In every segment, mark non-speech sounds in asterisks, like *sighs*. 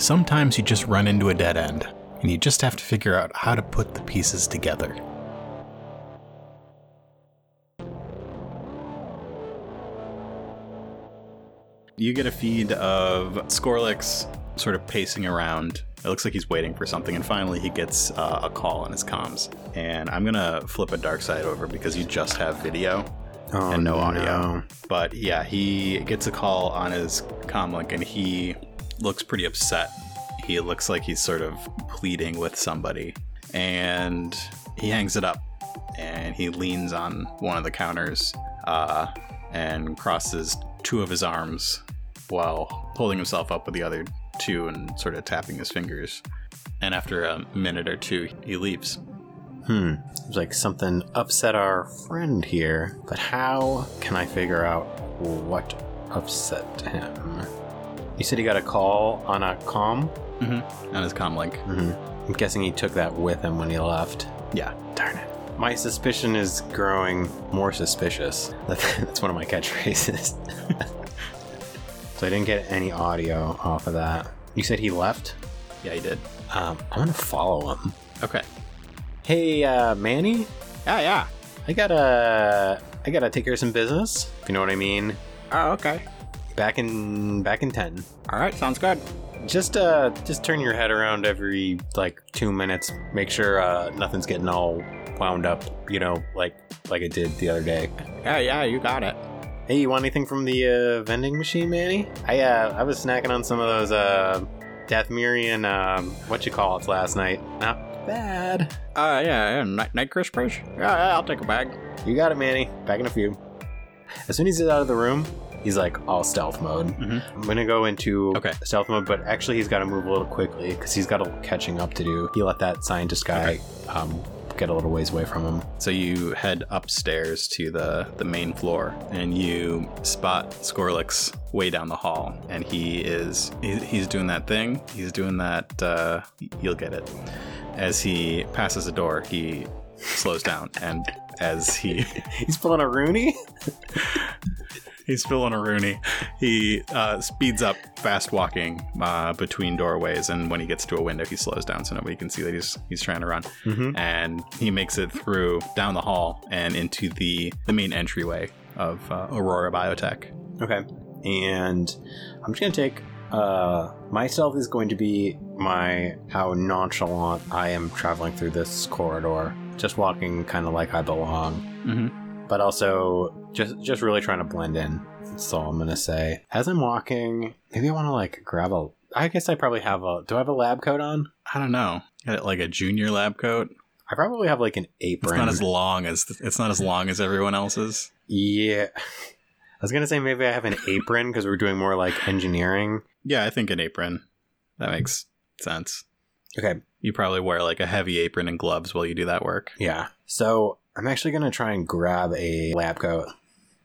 sometimes you just run into a dead end, and you just have to figure out how to put the pieces together. You get a feed of Scorlix sort of pacing around. It looks like he's waiting for something, and finally he gets uh, a call on his comms. And I'm gonna flip a dark side over because you just have video Oh, and no audio. But yeah, he gets a call on his comlink and he looks pretty upset. He looks like he's sort of pleading with somebody. And he hangs it up and he leans on one of the counters uh, and crosses two of his arms while holding himself up with the other two and sort of tapping his fingers. And after a minute or two, he leaves. Hmm. Seems like something upset our friend here, but how can I figure out what upset him? You said he got a call on a comm? Mm-hmm. On his comlink. Mm-hmm. I'm guessing he took that with him when he left. Yeah. Darn it. My suspicion is growing more suspicious. *laughs* That's one of my catchphrases. *laughs* so I didn't get any audio off of that. You said he left? Yeah, he did. Um, I'm gonna follow him. Okay. Hey, uh, Manny, Yeah, yeah. I gotta, I gotta take care of some business. If you know what I mean. Oh, okay. Back in, back in ten. All right, sounds good. Just, uh, just turn your head around every like two minutes. Make sure uh, nothing's getting all wound up. You know, like like it did the other day. Yeah, yeah, you got it. Hey, you want anything from the uh, vending machine, Manny? I uh, I was snacking on some of those uh, Dathomirian um, what you call it last night. Not bad. Uh, yeah, yeah, night, night crispers. Yeah, yeah, I'll take a bag. You got it, Manny. Back in a few. As soon as he's out of the room, he's like all stealth mode. Mhm. I'm gonna go into Okay. stealth mode, but actually he's got to move a little quickly because he's got a little catching up to do. He let that scientist guy um, get a little ways away from him. So you head upstairs to the the main floor, and you spot Scorlix way down the hall, and he is he, he's doing that thing. He's doing that. Uh, you'll get it. As he passes a door, he slows down, and as he *laughs* He's pulling a Rooney. *laughs* He's filling a Rooney. He uh, speeds up, fast walking uh, between doorways, and when he gets to a window, he slows down so nobody can see that he's he's trying to run. Mhm. And he makes it through down the hall and into the the main entryway of uh, Aurora Biotech. Okay. And I'm just gonna take uh myself is going to be my how nonchalant I am traveling through this corridor. Just walking kind of like I belong. Mm-hmm. But also just just really trying to blend in. That's all I'm gonna say. As I'm walking, maybe I wanna like grab a I guess I probably have a do I have a lab coat on? I don't know, Got like a junior lab coat. I probably have like an It's apron. not as long as it's not as long as everyone else's. yeah. I was gonna say maybe I have an apron because we're doing more like engineering. Yeah, I think an apron. That makes sense. Okay, You probably wear like a heavy apron and gloves while you do that work. Yeah. So I'm actually gonna try and grab a lab coat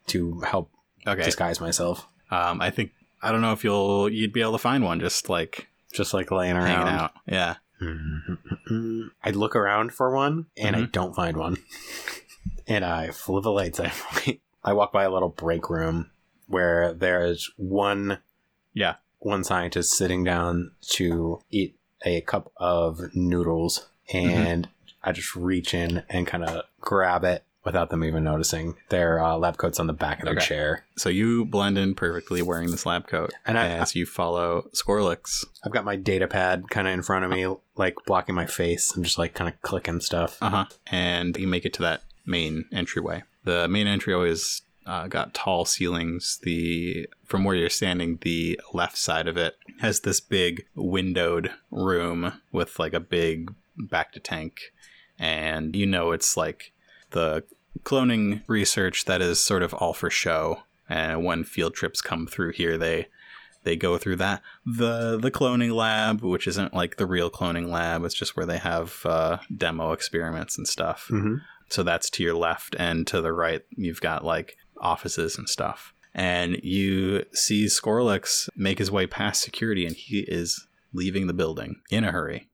to help Okay. disguise myself. Um, I think I don't know if you'll you'd be able to find one just like Just like laying around. out. Yeah. *laughs* I look around for one and I Mhm. don't find one. *laughs* and I flip a lightsaber. *laughs* I walk by a little break room where there is one Yeah. one scientist sitting down to eat a cup of noodles and I just reach in and kind of grab it without them even noticing. Their uh, lab coat's on the back of their Okay. chair. So you blend in perfectly wearing this lab coat And I- as you follow Scorlix. I've got my data pad kind of in front of me, like blocking my face. I'm just like kind of clicking stuff. Uh huh. And you make it to that main entryway. The main entryway is uh, got tall ceilings. The from where you're standing, the left side of it has this big windowed room with like a big bacta tank, and you know it's like the cloning research that is sort of all for show. And when field trips come through here, they they go through that the the cloning lab, which isn't like the real cloning lab. It's just where they have uh, demo experiments and stuff. Mm-hmm. So that's to your left, and to the right, you've got like offices and stuff. And you see Scorlix make his way past security, and he is leaving the building in a hurry.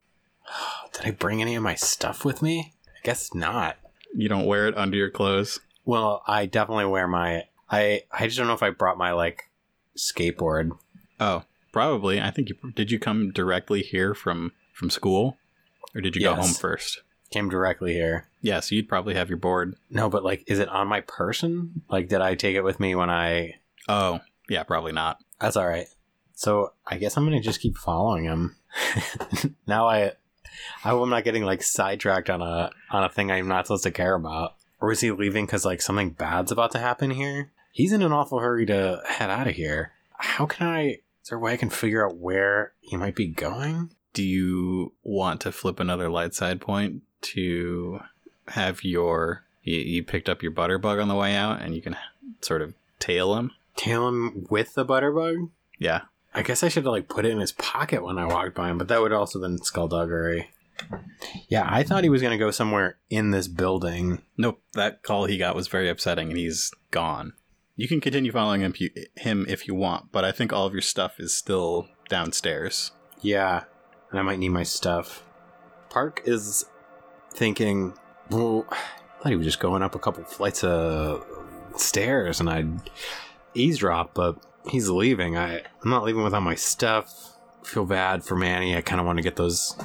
*sighs* *sighs* *sighs* Did I bring any of my stuff with me? I guess not. You don't wear it under your clothes. Well, I definitely wear my. I I just don't know if I brought my like skateboard. Oh, Probably. I think you did. You come directly here from from school, or did you go home first? Came directly here. Yeah, so you'd probably have your board. No, but like, is it on my person? Like, did I take it with me when I? Oh, yeah, probably not. That's all right. So I guess I'm gonna just keep following him. *laughs* now I, I hope I'm not getting like sidetracked on a on a thing I'm not supposed to care about. Or is he leaving because like something bad's about to happen here? He's in an awful hurry to head out of here. How can I? Is there a way I can figure out where he might be going? Do you want to flip another light side point to have your you, you picked up your butterbug on the way out, and you can sort of tail him? Tail him with the butterbug? Yeah, I guess I should have like put it in his pocket when I walked by him, but that would also been skullduggery. Yeah, I thought he was gonna go somewhere in this building. Nope, that call he got was very upsetting, and he's gone. You can continue following him, him if you want, but I think all of your stuff is still downstairs. Yeah, and I might need my stuff. Park is thinking, well, I thought he was just going up a couple flights of stairs and I'd eavesdrop, but he's leaving. I, I'm not leaving without my stuff. feel bad for Manny. I kind of want to get those.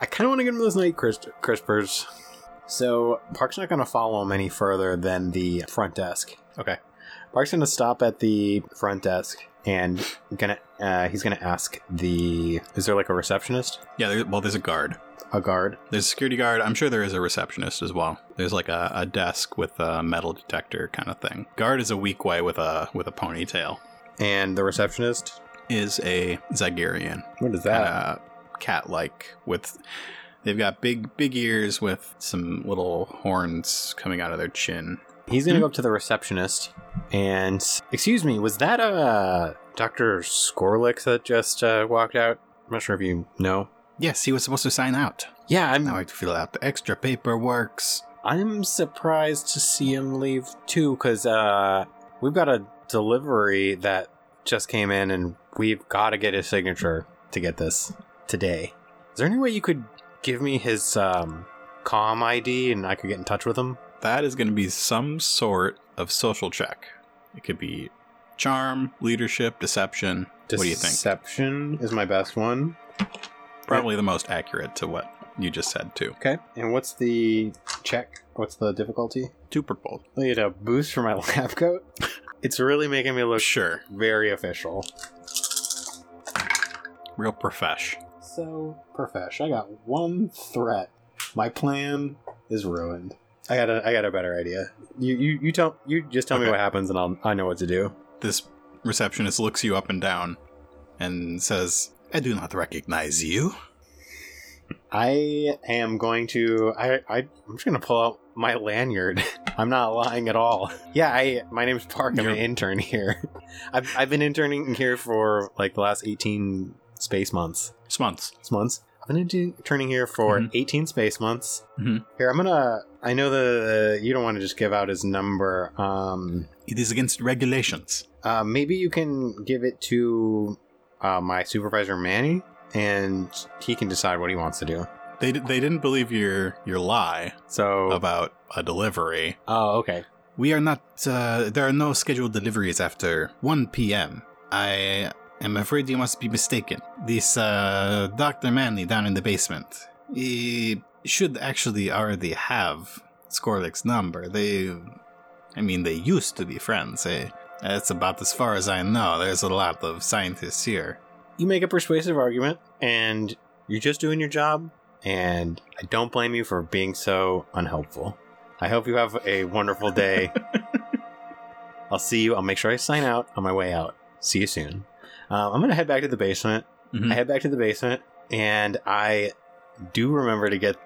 I kind of want to get him those night crisp- crispers. So Park's not going to follow him any further than the front desk. Okay. Park's going to stop at the front desk and gonna uh, he's going to ask the is there like a receptionist, Yeah, there, well, there's a guard. a guard? There's a security guard. I'm sure there is a receptionist as well. There's like a, a desk with a metal detector kind of thing. Guard is a Weequay with a with a ponytail. And the receptionist? Is a Zygerian, What is uh, cat-like with. They've got big big ears with some little horns coming out of their chin. He's going to go up to the receptionist and excuse me, was that uh Dr. Skorlik that just uh, walked out? I'm not sure if you know. Yes, he was supposed to sign out. Yeah, I'm Now I have to fill out the extra paperwork. I'm surprised to see him leave too, because uh, we've got a delivery that just came in, and we've got to get his signature to get this today. Is there any way you could give me his um, com ID and I could get in touch with him? That is going to be some sort of social check. It could be charm, leadership, deception. What do you think? Deception is my best one. Probably the most accurate to what you just said too. Okay. And what's the check? What's the difficulty? Two purple. I get a boost for my *laughs* lab coat. It's really making me look Sure. very official. Real profesh. So, Profesh, I got one threat. My plan is ruined. I got a I got a better idea. You you, you tell you just tell me what happens and I'll I know what to do. This receptionist looks you up and down and says, I do not recognize you. I am going to I, I I'm just gonna pull out my lanyard. *laughs* *laughs* I'm not lying at all. *laughs* Yeah, I my name's Park. I'm an intern here. *laughs* I've I've been interning here for like the last 18 space months. Smunts. months. It's months. I've been interning here for Mhm. 18 space months. Mhm. Here, I'm gonna. I know the you don't want to just give out his number. Um, It is against regulations. uh, maybe you can give it to uh, my supervisor Manny, and he can decide what he wants to do. They, they didn't believe your your lie So, about a delivery. oh, okay. We are not. Uh, there are no scheduled deliveries after 1 p.m. I am afraid you must be mistaken. This uh, Dr. Manley down in the basement. He should actually already have Skorlik's number. They. I mean, they used to be friends. Eh? That's about as far as I know. There's a lot of scientists here. You make a persuasive argument, and you're just doing your job. And I don't blame you for being so unhelpful. I hope you have a wonderful day. *laughs* I'll see you. I'll make sure I sign out on my way out. See you soon. Um, I'm gonna head back to the basement. Mhm. I head back to the basement, and I do remember to get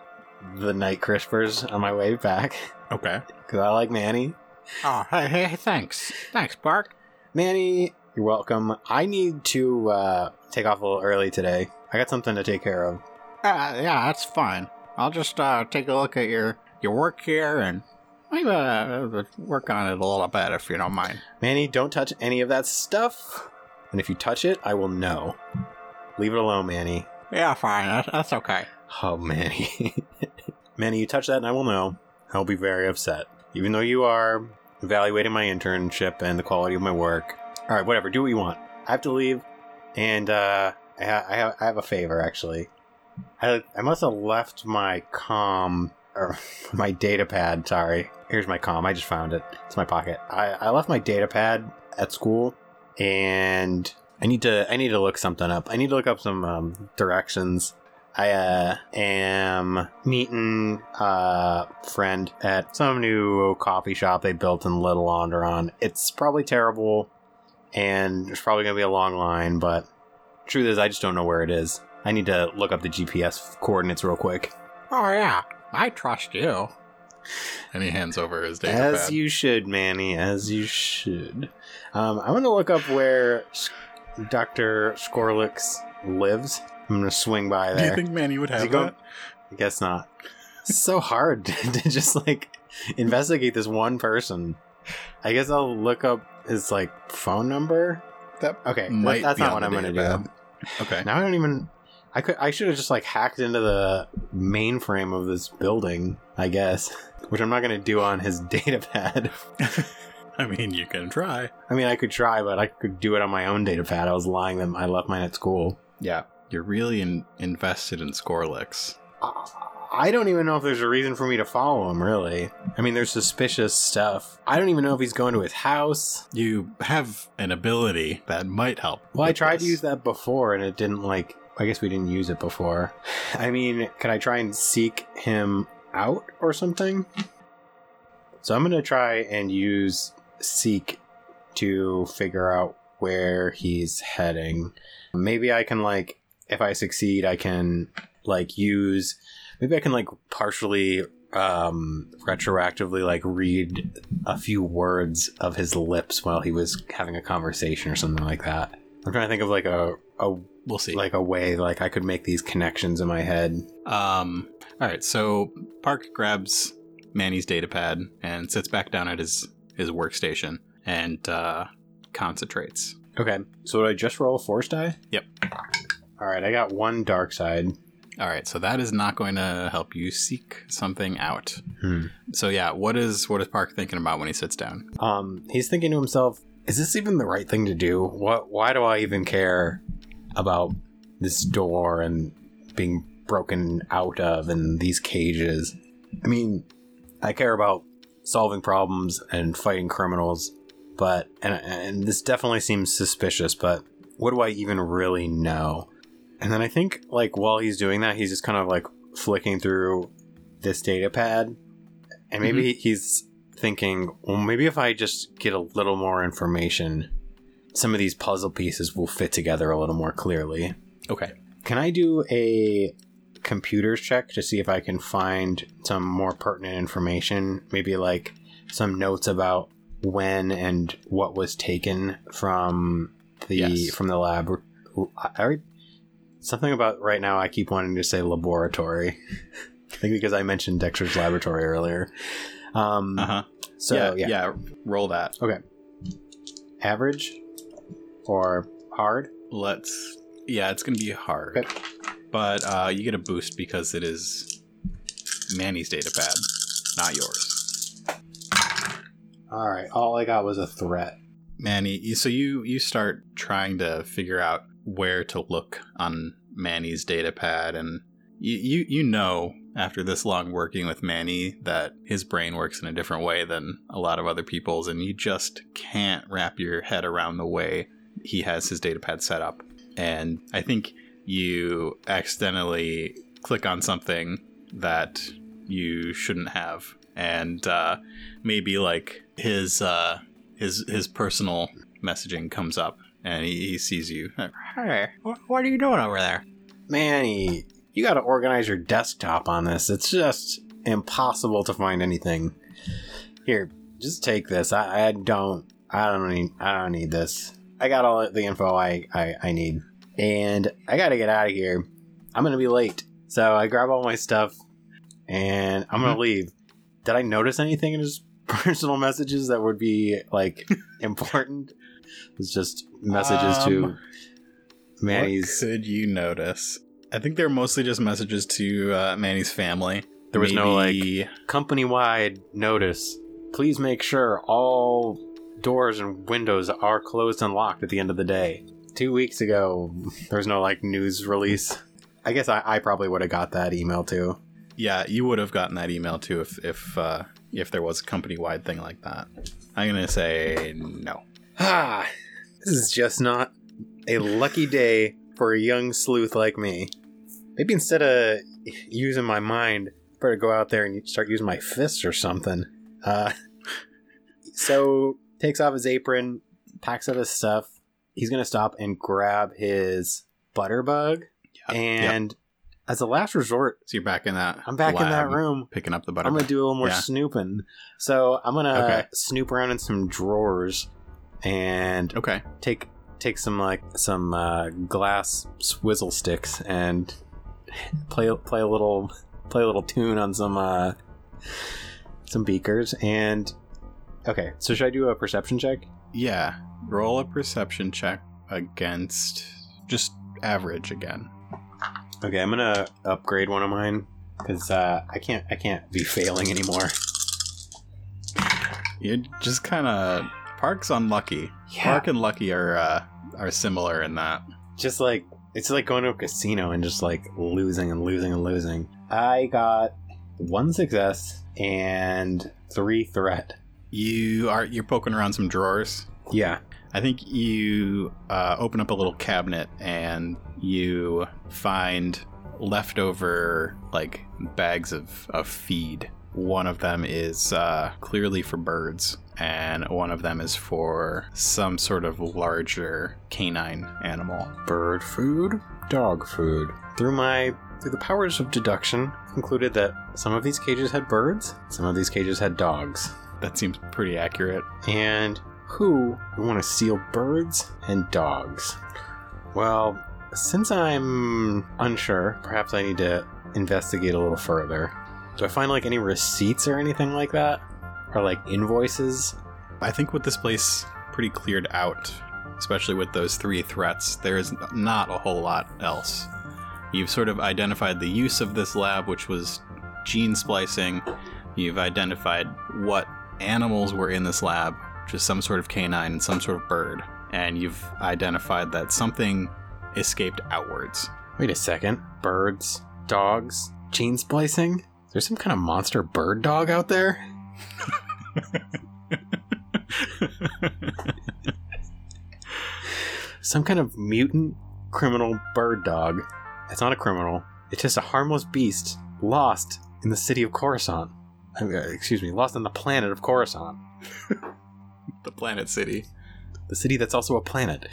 the night crispers on my way back Okay. *laughs* because I like Manny. Oh, hey, hey, thanks. Thanks, Park. Manny, you're welcome. I need to uh, take off a little early today. I got something to take care of. Uh, yeah, that's fine. I'll just uh, take a look at your your work here and maybe uh, work on it a little bit if you don't mind. Manny, don't touch any of that stuff. And if you touch it, I will know. Leave it alone, Manny. Yeah, fine. That's, that's okay. Oh, Manny. *laughs* Manny, you touch that and I will know. I'll be very upset. Even though you are evaluating my internship and the quality of my work. All right, whatever. Do what you want. I have to leave. And uh, I, ha- I, have, I have a favor, actually. I, I must have left my com, or *laughs* my data pad, sorry. Here's my com. I just found it. It's my pocket. I, I left my data pad at school, and I need to I need to look something up. I need to look up some um, directions. I uh, am meeting a friend at some new coffee shop they built in Little Onderon. It's probably terrible, and there's probably gonna be a long line. But truth is, I just don't know where it is. I need to look up the GPS coordinates real quick. Oh yeah, I trust you. And he hands over his data As pad. you should, Manny. As you should. Um, I'm gonna look up where Doctor Skorlix lives. I'm gonna swing by Do there. you think Manny would have that? I guess not. It's so hard *laughs* to just like investigate this one person. I guess I'll look up his like phone number. That Okay, that- that's not what I'm gonna do. Okay. Now I don't even. I could. I should have just like hacked into the mainframe of this building. I guess, *laughs* which I'm not gonna do on his *laughs* data pad. *laughs* I mean, you can try. I mean, I could try, but I could do it on my own data pad. I was lying them. I left mine at school. Yeah. You're really in- invested in Scorlix. I don't even know if there's a reason for me to follow him, really. I mean, there's suspicious stuff. I don't even know if he's going to his house. You have an ability that might help. Well, I tried this. to use that before and it didn't like. I guess we didn't use it before. *laughs* I mean, can I try and seek him out or something? So I'm going to try and use seek to figure out where he's heading. Maybe I can like if I succeed, I can like use maybe I can like partially um retroactively like read a few words of his lips while he was having a conversation or something like that. I'm trying to think of like a, a We'll see. like a way like I could make these connections in my head. Um, all right, so Park grabs Manny's data pad and sits back down at his his workstation and uh, concentrates. Okay. So would I just roll a force die? Yep. All right, I got one dark side. All right, so that is not going to help you seek something out. Hmm. So yeah, what is what is Park thinking about when he sits down? Um, he's thinking to himself, "Is this even the right thing to do? What? Why do I even care about this door and being broken out of and these cages? I mean, I care about solving problems and fighting criminals, but and and this definitely seems suspicious. But what do I even really know?" And then I think, like, while he's doing that, he's just kind of like flicking through this data pad, and maybe mm-hmm. he's thinking, well, maybe if I just get a little more information, some of these puzzle pieces will fit together a little more clearly. Okay. Can I do a computers check to see if I can find some more pertinent information? Maybe like some notes about when and what was taken from the Yes. from the lab. I, something about right now. I keep wanting to say laboratory. *laughs* I think because I mentioned Dexter's laboratory earlier. Um, Uh huh. so yeah, yeah, yeah. Roll that. Okay. Average or hard. Let's. Yeah, it's gonna be hard, Okay. but uh, you get a boost because it is Manny's data pad, not yours. All right, all I got was a threat. Manny, so you you start trying to figure out where to look on Manny's data pad, and you you, you know after this long working with Manny that his brain works in a different way than a lot of other people's, and you just can't wrap your head around the way he has his data pad set up. And I think you accidentally click on something that you shouldn't have, and uh, maybe like his uh, his his personal messaging comes up and he, he sees you. Hey, wh- what are you doing over there? Manny, you got to organize your desktop on this. It's just impossible to find anything. Here, just take this. I, I don't. I don't need. I don't need this. I got all the info I I, I need, and I got to get out of here. I'm gonna be late, so I grab all my stuff, and I'm gonna leave. Did I notice anything in his *laughs* personal messages that would be like *laughs* important? It's just messages to Um, Manny's. What could you notice? I think they're mostly just messages to uh, Manny's family. There was no, Maybe- company wide notice. Please make sure all doors and windows are closed and locked at the end of the day. two weeks ago. There's no like news release. I guess I, I probably would have got that email too. Yeah, you would have gotten that email too if if uh, if there was a company wide thing like that. I'm gonna say no. Ah, *sighs* this is just not a lucky day for a young sleuth like me. Maybe instead of using my mind, I better go out there and start using my fists or something. Uh, *laughs* so takes off his apron, packs up his stuff. He's gonna stop and grab his butterbug, Yep, and as a last resort, So you're back in that. I'm back in that room. picking up the butter. I'm gonna do a little more Yeah. snooping. So I'm gonna Okay. snoop around in some drawers and Okay. take take some like some uh, glass swizzle sticks and *laughs* play play a little play a little tune on some uh, some beakers and okay. So should I do a perception check? Yeah. Roll a perception check against just average again. Okay, I'm gonna upgrade one of mine because uh, I can't I can't be failing anymore. You're just kind of Park's unlucky. Park and Lucky are uh, are similar in that. just like it's like going to a casino and just like losing and losing and losing. I got one success and three threat. You are you're poking around some drawers. Yeah. I think you uh, open up a little cabinet and you find leftover like bags of, of feed. One of them is uh, clearly for birds, and one of them is for some sort of larger canine animal. Bird food, dog food. Through my through the powers of deduction, concluded that some of these cages had birds, some of these cages had dogs. That seems pretty accurate. And who would want to steal birds and dogs? Well, since I'm unsure, perhaps I need to investigate a little further. Do I find like any receipts or anything like that? Or like invoices? I think with this place pretty cleared out, especially with those three threats, there is not a whole lot else. You've sort of identified the use of this lab, which was gene splicing. You've identified what animals were in this lab, which is some sort of canine and some sort of bird. And you've identified that something escaped outwards. Wait a second. Birds, dogs, gene splicing? Is there some kind of monster bird dog out there? *laughs* Some kind of mutant criminal bird dog. It's not a criminal. It's just a harmless beast lost in the city of Coruscant. I mean, uh, excuse me, lost on the planet of Coruscant. *laughs* the planet city. The city that's also a planet.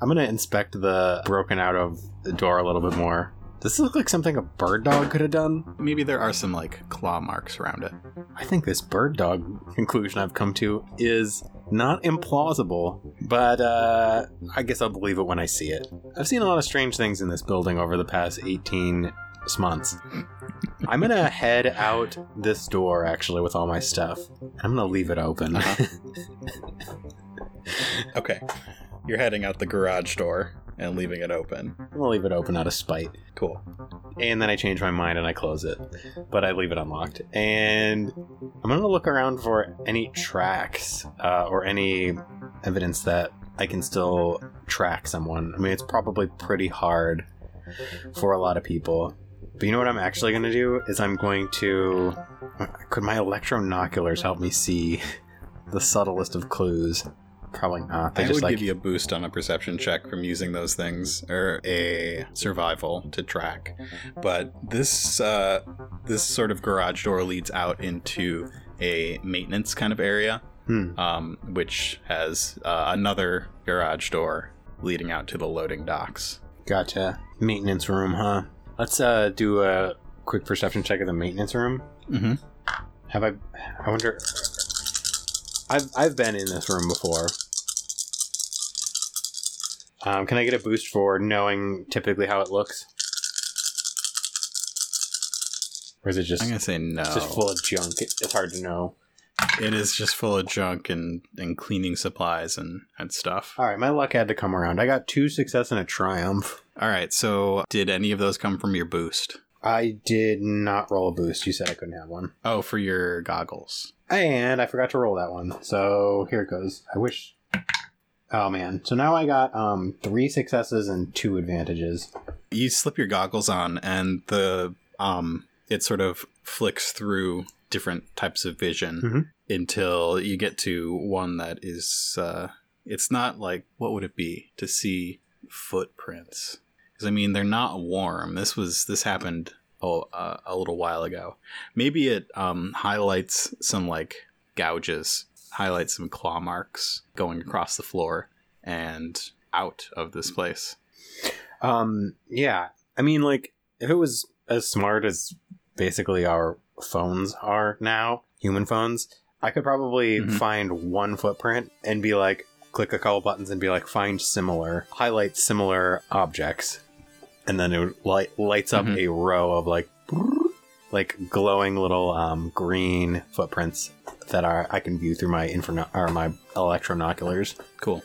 I'm gonna inspect the broken out of the door a little bit more. Does this look like something a bird dog could have done? Maybe there are some like claw marks around it. I think this bird dog conclusion I've come to is not implausible, but uh, I guess I'll believe it when I see it. I've seen a lot of strange things in this building over the past 18 months. I'm gonna *laughs* head out this door actually with all my stuff. I'm gonna leave it open. *laughs* Okay. You're heading out the garage door and leaving it open. I'm gonna leave it open out of spite. Cool. And then I change my mind and I close it. But I leave it unlocked. And I'm to look around for any tracks uh, or any evidence that I can still track someone. I mean, it's probably pretty hard for a lot of people. But you know what I'm actually going to do? Is I'm going to. Could my electronoculars help me see *laughs* the subtlest of clues? Probably not. They I just would like. give you a boost on a perception check from using those things, or a survival to track. But this uh, this sort of garage door leads out into a maintenance kind of area, Hmm. um, which has uh, another garage door leading out to the loading docks. Gotcha. Maintenance room, huh? Let's uh do a quick perception check of the maintenance room. Mm-hmm. Have I? I wonder. I've I've been in this room before. Um, can I get a boost for knowing typically how it looks, or is it just I'm gonna say no. it's just full of junk? It, it's hard to know. It is just full of junk and, and cleaning supplies and, and stuff. All right, my luck had to come around. I got two success and a triumph. All right, so did any of those come from your boost? I did not roll a boost. You said I couldn't have one. Oh, for your goggles. And I forgot to roll that one. So here it goes. I wish. Oh man. So now I got um three successes and two advantages. You slip your goggles on, and the um, it sort of flicks through different types of vision Mhm. until you get to one that is. Uh, it's not like what would it be to see footprints? Because I mean, they're not warm. This was this happened oh, uh, a little while ago. Maybe it um, highlights some like gouges, highlights some claw marks going across the floor and out of this place. Um yeah. I mean like if it was as smart as basically our phones are now, human phones, I could probably Mhm. find one footprint and be like click a couple buttons and be like find similar, highlight similar objects. And then it light lights up Mhm. a row of like like glowing little um, green footprints that are I can view through my inferno- or my electronoculars. Cool.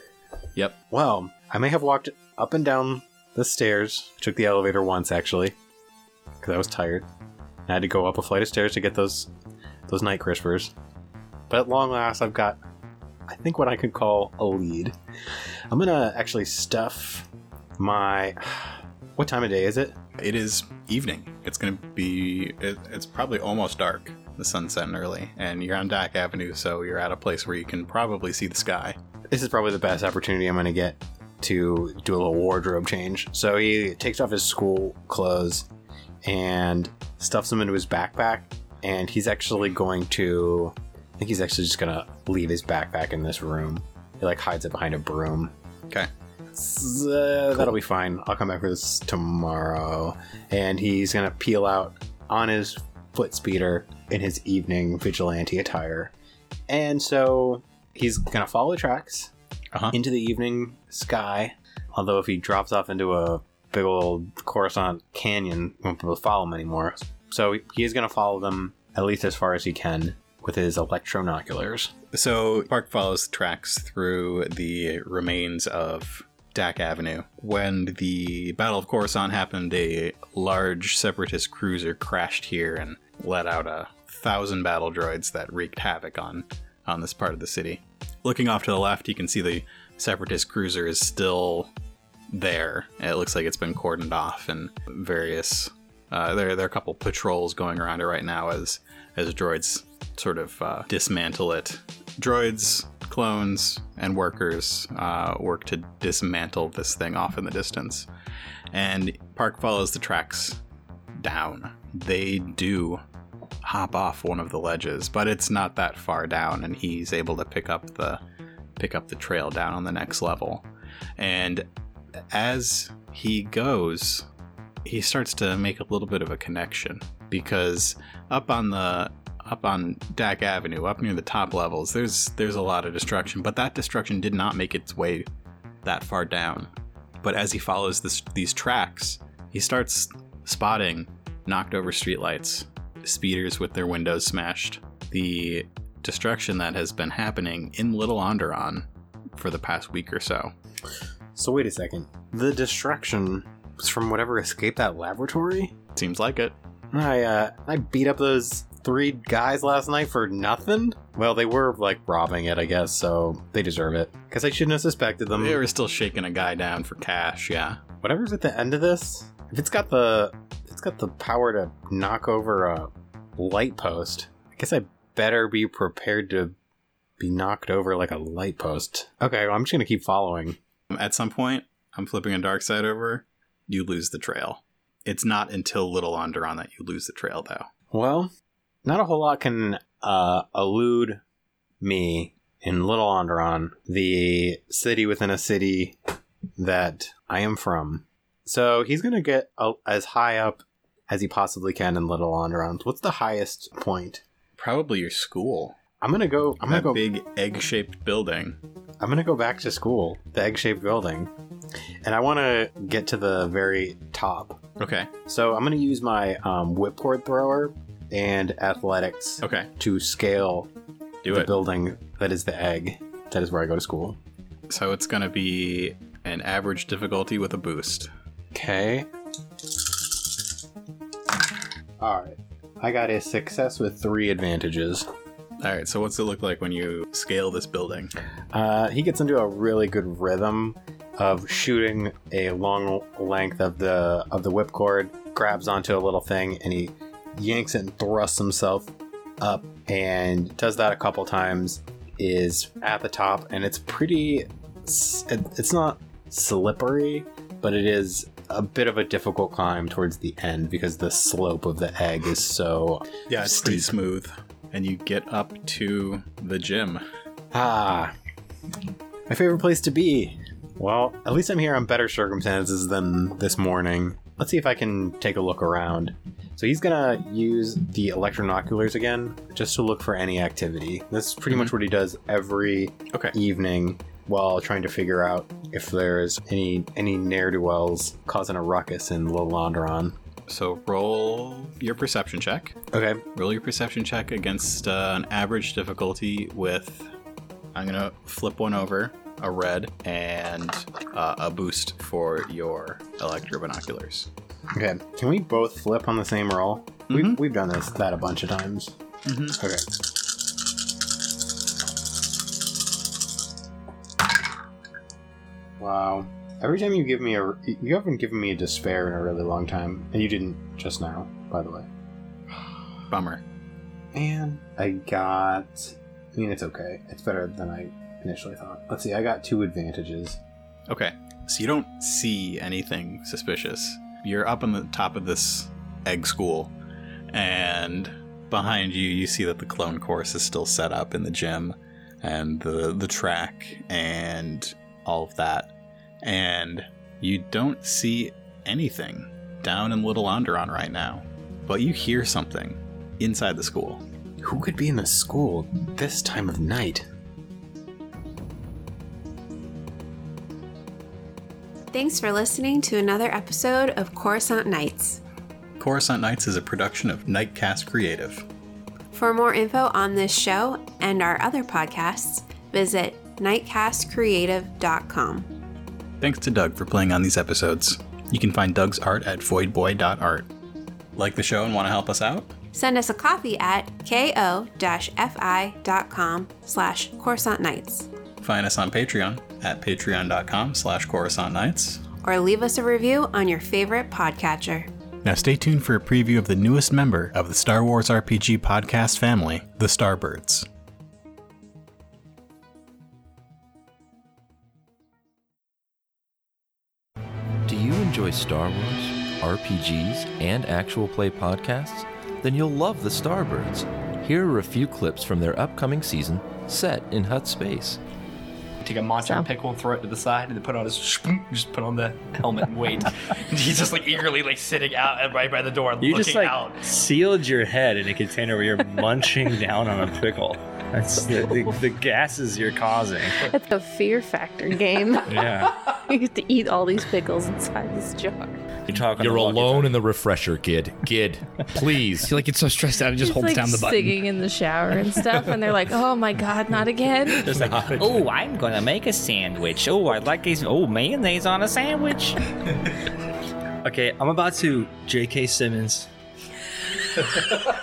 Yep. Well, I may have walked up and down the stairs. Took the elevator once actually, because I was tired. I had to go up a flight of stairs to get those those night crispers. But at long last, I've got, I think, what I could call a lead. I'm gonna actually stuff my. *sighs* What time of day is it? It is evening. It's going to be. It, it's probably almost dark. The sun's setting early, and you're on Dak Avenue, so you're at a place where you can probably see the sky. This is probably the best opportunity I'm gonna get to do a little wardrobe change. So he takes off his school clothes and stuffs them into his backpack, and he's actually going to. I think he's actually just gonna leave his backpack in this room. He like hides it behind a broom. Okay. Uh, That'll be fine. I'll come back for this tomorrow. And he's gonna peel out on his foot speeder in his evening vigilante attire. And so he's gonna follow the tracks Uh-huh. into the evening sky. Although if he drops off into a big old Coruscant canyon, won't be able to follow him anymore. So he is gonna follow them at least as far as he can with his electronoculars. So Park follows the tracks through the remains of Dak Avenue. When the Battle of Coruscant happened, a large separatist cruiser crashed here and let out a thousand battle droids that wreaked havoc on on this part of the city. Looking off to the left, you can see the separatist cruiser is still there. It looks like it's been cordoned off, and various uh, there there are a couple patrols going around it right now as as droids sort of uh, dismantle it. Droids, clones, and workers uh, work to dismantle this thing off in the distance. And Park follows the tracks down. They do hop off one of the ledges, but it's not that far down, and he's able to pick up the pick up the trail down on the next level. And as he goes, he starts to make a little bit of a connection because up on the up on Dak Avenue, up near the top levels, there's there's a lot of destruction, but that destruction did not make its way that far down. But as he follows this, these tracks, he starts spotting knocked over streetlights, speeders with their windows smashed, the destruction that has been happening in Little Onderon for the past week or so. So wait a second. The destruction was from whatever escaped that laboratory? Seems like it. I uh I beat up those three guys last night for nothing? Well, they were like robbing it, I guess, so they deserve it. Cuz I shouldn't have suspected them. They were still shaking a guy down for cash, yeah. Whatever's at the end of this, if it's got the if it's got the power to knock over a light post, I guess I better be prepared to be knocked over like a light post. Okay, well, I'm just gonna keep following. At some point, I'm flipping a dark side over, you lose the trail. It's not until Little Onderon that you lose the trail, though. Well, not a whole lot can uh, elude me in Little Onderon, the city within a city that I am from. So he's gonna get a, as high up as he possibly can in Little Onderon. What's the highest point? Probably your school. I'm gonna go. I'm gonna go. big egg-shaped building. I'm gonna go back to school, the egg-shaped building, and I want to get to the very top. Okay. So I'm gonna use my um, whipcord thrower and athletics Okay. to scale Do the it. building that is the egg. That is where I go to school. So it's gonna be an average difficulty with a boost. Okay. All right. I got a success with three advantages. All right, so what's it look like when you scale this building? Uh, he gets into a really good rhythm of shooting a long length of the of the whipcord, grabs onto a little thing, and he yanks it and thrusts himself up, and does that a couple times. Is at the top, and it's pretty. It's not slippery, but it is a bit of a difficult climb towards the end because the slope of the egg is so Yeah, it's pretty smooth. And you get up to the gym. Ah, my favorite place to be. Well, at least I'm here on better circumstances than this morning. Let's see if I can take a look around. So he's gonna use the electronoculars again, just to look for any activity. That's pretty much what he does every Okay. evening while trying to figure out if there's any any ne'er do wells causing a ruckus in Little Onderon. So roll your perception check. Okay, Roll your perception check against uh, an average difficulty with. I'm gonna flip one over, a red, and uh, a boost for your electro binoculars. Okay. Can we both flip on the same roll? We've, we've done this that a bunch of times. Mhm. Okay. Wow. Every time you give me a, you haven't given me a despair in a really long time, and you didn't just now, by the way. *sighs* Bummer. Man, I got. I mean, it's okay. It's better than I initially thought. Let's see. I got two advantages. Okay, so you don't see anything suspicious. You're up on the top of this egg school, and behind you, you see that the clone course is still set up in the gym, and the the track, and all of that. And you don't see anything down in Little Onderon right now, but you hear something inside the school. Who could be in the school this time of night? Thanks for listening to another episode of Coruscant Nights. Coruscant Nights is a production of Nightcast Creative. For more info on this show and our other podcasts, visit nightcastcreative.com. Thanks to Doug for playing on these episodes. You can find Doug's art at voidboy.art. Like the show and want to help us out? Send us a copy at ko-fi.com slash Coruscant Nights. Find us on Patreon at patreon.com slash Coruscant Nights. Or leave us a review on your favorite podcatcher. Now stay tuned for a preview of the newest member of the Star Wars RPG podcast family, the Starbirds. Do you enjoy Star Wars, RPGs, and actual play podcasts? Then you'll love the Starbirds. Here are a few clips from their upcoming season set in Hutt Space. Take a monster So- pickle and throw it to the side, and then put on his just put on the helmet and wait. And *laughs* he's just like eagerly like sitting out uh, right by the door, You looking just like out. sealed your head in a container where you're munching *laughs* down on a pickle. That's the, the, the gases you're causing. It's a fear factor game. Yeah. *laughs* you have to eat all these pickles inside this jar. You're talking. You're alone in the refresher, kid. Kid, please. *laughs* He like gets so stressed out, he just He's holds like down the button. singing in the shower and stuff, and they're like, "Oh my god, not *laughs* again!" There's like, *laughs* Oh, I'm gonna make a sandwich. Oh, I'd like these. Oh, mayonnaise on a sandwich. okay, I'm about to J.K. Simmons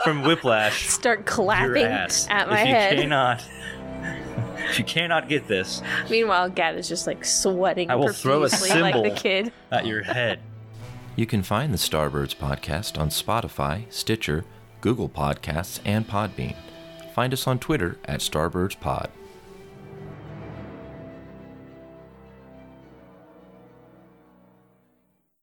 from Whiplash. Start Your clapping ass. at my if you head. cannot, if you cannot get this Meanwhile, Gad is just like sweating. I will throw a profusely like the kid. at your head. You can find the Starbirds podcast on Spotify, Stitcher, Google Podcasts, and Podbean. Find us on Twitter at Starbirds Pod.